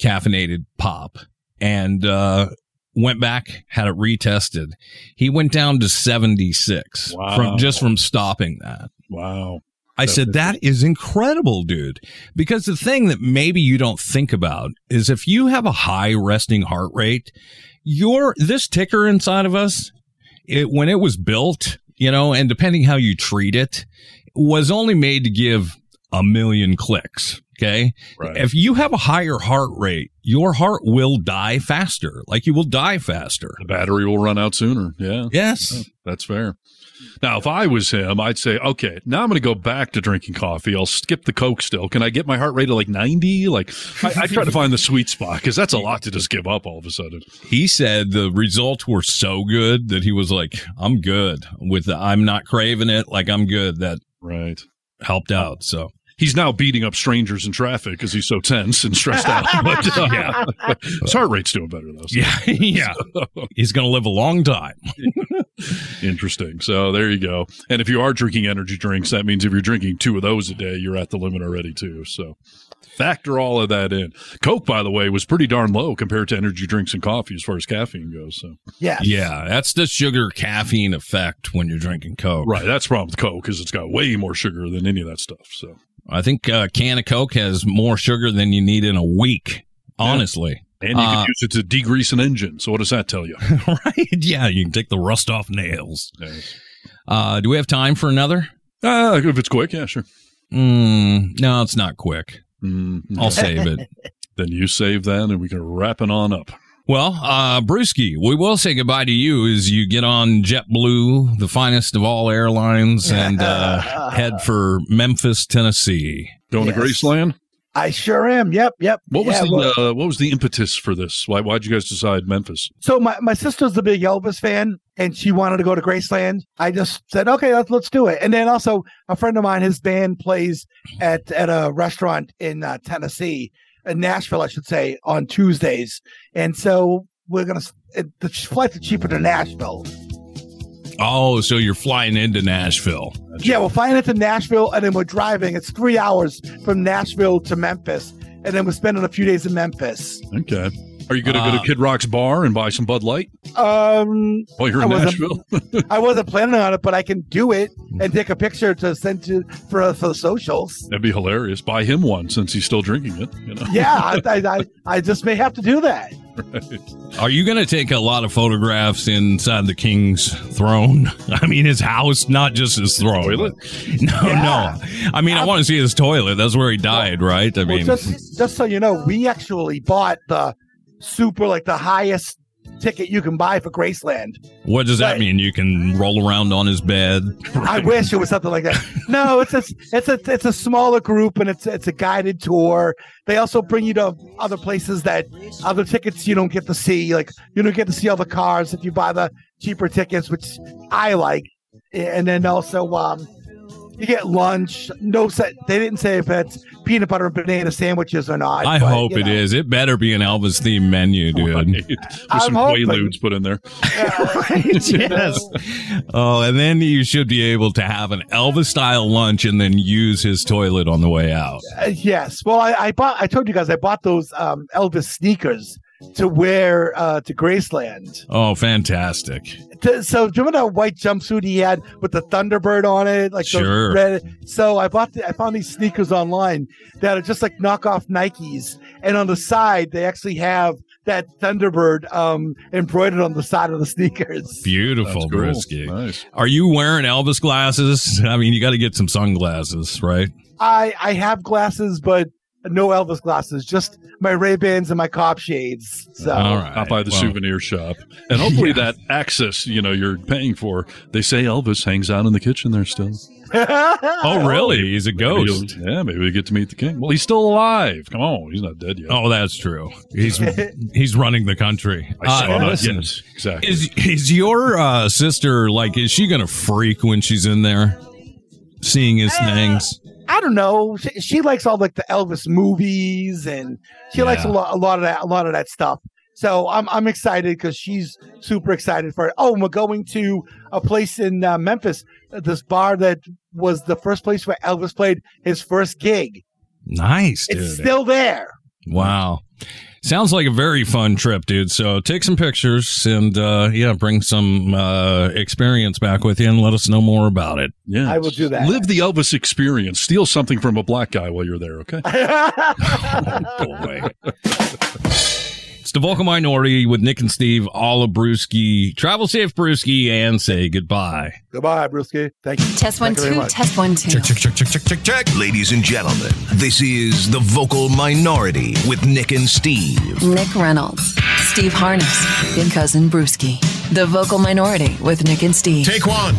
caffeinated pop, and uh, went back, had it retested. He went down to 76 Wow. from just from stopping that. Wow. I said, that is incredible, dude. Because the thing that maybe you don't think about is if you have a high resting heart rate, your, this ticker inside of us, it, when it was built, you know, and depending how you treat it, was only made to give a million clicks. Okay. Right. If you have a higher heart rate, your heart will die faster. Like you will die faster. The battery will run out sooner. Yeah. Yes. That's fair. Now, if I was him, I'd say, okay, now I'm going to go back to drinking coffee. I'll skip the Coke still. Can I get my heart rate to like 90? Like, I, I try to find the sweet spot because that's a lot to just give up all of a sudden. he said the results were so good that he was like, I'm good with the, I'm not craving it. Like I'm good. That Right. helped out. So He's now beating up strangers in traffic because he's so tense and stressed out. But uh, Yeah. his heart rate's doing better though. so- Yeah, yeah. He's going to live a long time. Interesting. So there you go. And if you are drinking energy drinks, that means if you're drinking two of those a day, you're at the limit already too. So factor all of that in. Coke, by the way, was pretty darn low compared to energy drinks and coffee as far as caffeine goes. So Yeah. Yeah, that's the sugar caffeine effect when you're drinking Coke. right, that's the problem with Coke because it's got way more sugar than any of that stuff. So I think a can of Coke has more sugar than you need in a week, honestly. and you Uh, can use it to degrease an engine. So what does that tell you? right? Yeah, you can take the rust off nails. Uh, do we have time for another? Uh, if it's quick, yeah, sure. Mm, no, it's not quick. Mm, I'll save it. Then you save that, and we can wrap it on up. Well, uh, Brewski, we will say goodbye to you as you get on JetBlue, the finest of all airlines, and uh, head for Memphis, Tennessee. Going Yes. to Graceland. I sure am. Yep, yep. What was Yeah, the well- uh, what was the impetus for this? Why why'd you guys decide Memphis? So my, my sister's a big Elvis fan and she wanted to go to Graceland. I just said, okay, let's let's do it. And then also a friend of mine, his band plays at at a restaurant in uh, Tennessee, in Nashville, I should say, on Tuesdays. And so we're gonna the flights are cheaper to Nashville. Oh, so you're flying into Nashville. Yeah, we're flying into Nashville and then we're driving. It's three hours from Nashville to Memphis, and then we're spending a few days in Memphis. Okay. Are you going to go Uh, to Kid Rock's bar and buy some Bud Light Um, while you're I in wasn't- Nashville? I wasn't planning on it, but I can do it and take a picture to send to for for the socials. That'd be hilarious. Buy him one since he's still drinking it. You know. Yeah, I, I, I, I just may have to do that. Are you going to take a lot of photographs inside the king's throne? I mean, his house, not just his throne. Toilet? No, no. I mean, I want to see his toilet. That's where he died, right? I Well, mean, just just so you know, we actually bought the super like the highest ticket you can buy for Graceland. what does that mean? You can roll around on his bed? I wish it was something like that. No, it's a it's a it's a smaller group and it's it's a guided tour. They also bring you to other places that other tickets you don't get to see. Like you don't get to see all the cars if you buy the cheaper tickets, which I like. And then also um you get lunch. No set. They didn't say if it's peanut butter and banana sandwiches or not. I but, hope you it know. is. It better be an Elvis themed menu, dude. With I'm some hoping. Quaaludes put in there. Yeah, right? yes. Oh, and then you should be able to have an Elvis style lunch and then use his toilet on the way out. Uh, yes. Well, I, I bought. I told you guys I bought those um, Elvis sneakers to wear uh, to Graceland. Oh, fantastic. To, so do you remember that white jumpsuit he had with the Thunderbird on it? Like those Sure. red. So I bought. The, I found these sneakers online that are just like knockoff Nikes, and on the side they actually have that Thunderbird um, embroidered on the side of the sneakers. Beautiful, cool. Brewski. Nice. Are you wearing Elvis glasses? I mean, you got to get some sunglasses, right? I I have glasses, but no Elvis glasses. Just my Ray Bans and my cop shades. So. All right. Out by the Well, souvenir shop. And hopefully Yeah. that access, you know, you're paying for. They say Elvis hangs out in the kitchen there still. Oh, really? He's a ghost. you'll- yeah, maybe we get to meet the king. Well, he's still alive. Come on, he's not dead yet. Oh, that's true. He's he's running the country. I saw Uh, that. listen, Yes, exactly. Is is your uh, sister like? Is she gonna freak when she's in there, seeing his things? I don't know. She, she likes all like the Elvis movies, and she likes a lot, a lot of that, a lot of that stuff. So I'm I'm excited because she's super excited for it. Oh, we're going to a place in uh, Memphis, uh, this bar that was the first place where Elvis played his first gig. Nice, dude. It's still there. wow. Sounds like a very fun trip, dude. So take some pictures and uh, yeah, bring some uh, experience back with you and let us know more about it. Yeah, I will do that. Live the Elvis experience. Steal something from a black guy while you're there. Okay. Boy. It's the vocal minority with Nick and Steve, all of Brewski. Travel safe, Brewski, and say goodbye. Goodbye, Brewski. Thank you. Test one, Thank two, test one, two. Check, check, check, check, check, check. Ladies and gentlemen, this is the vocal minority with Nick and Steve. Nick Reynolds, Steve Harness, and Cousin Brewski. The vocal minority with Nick and Steve. Take one.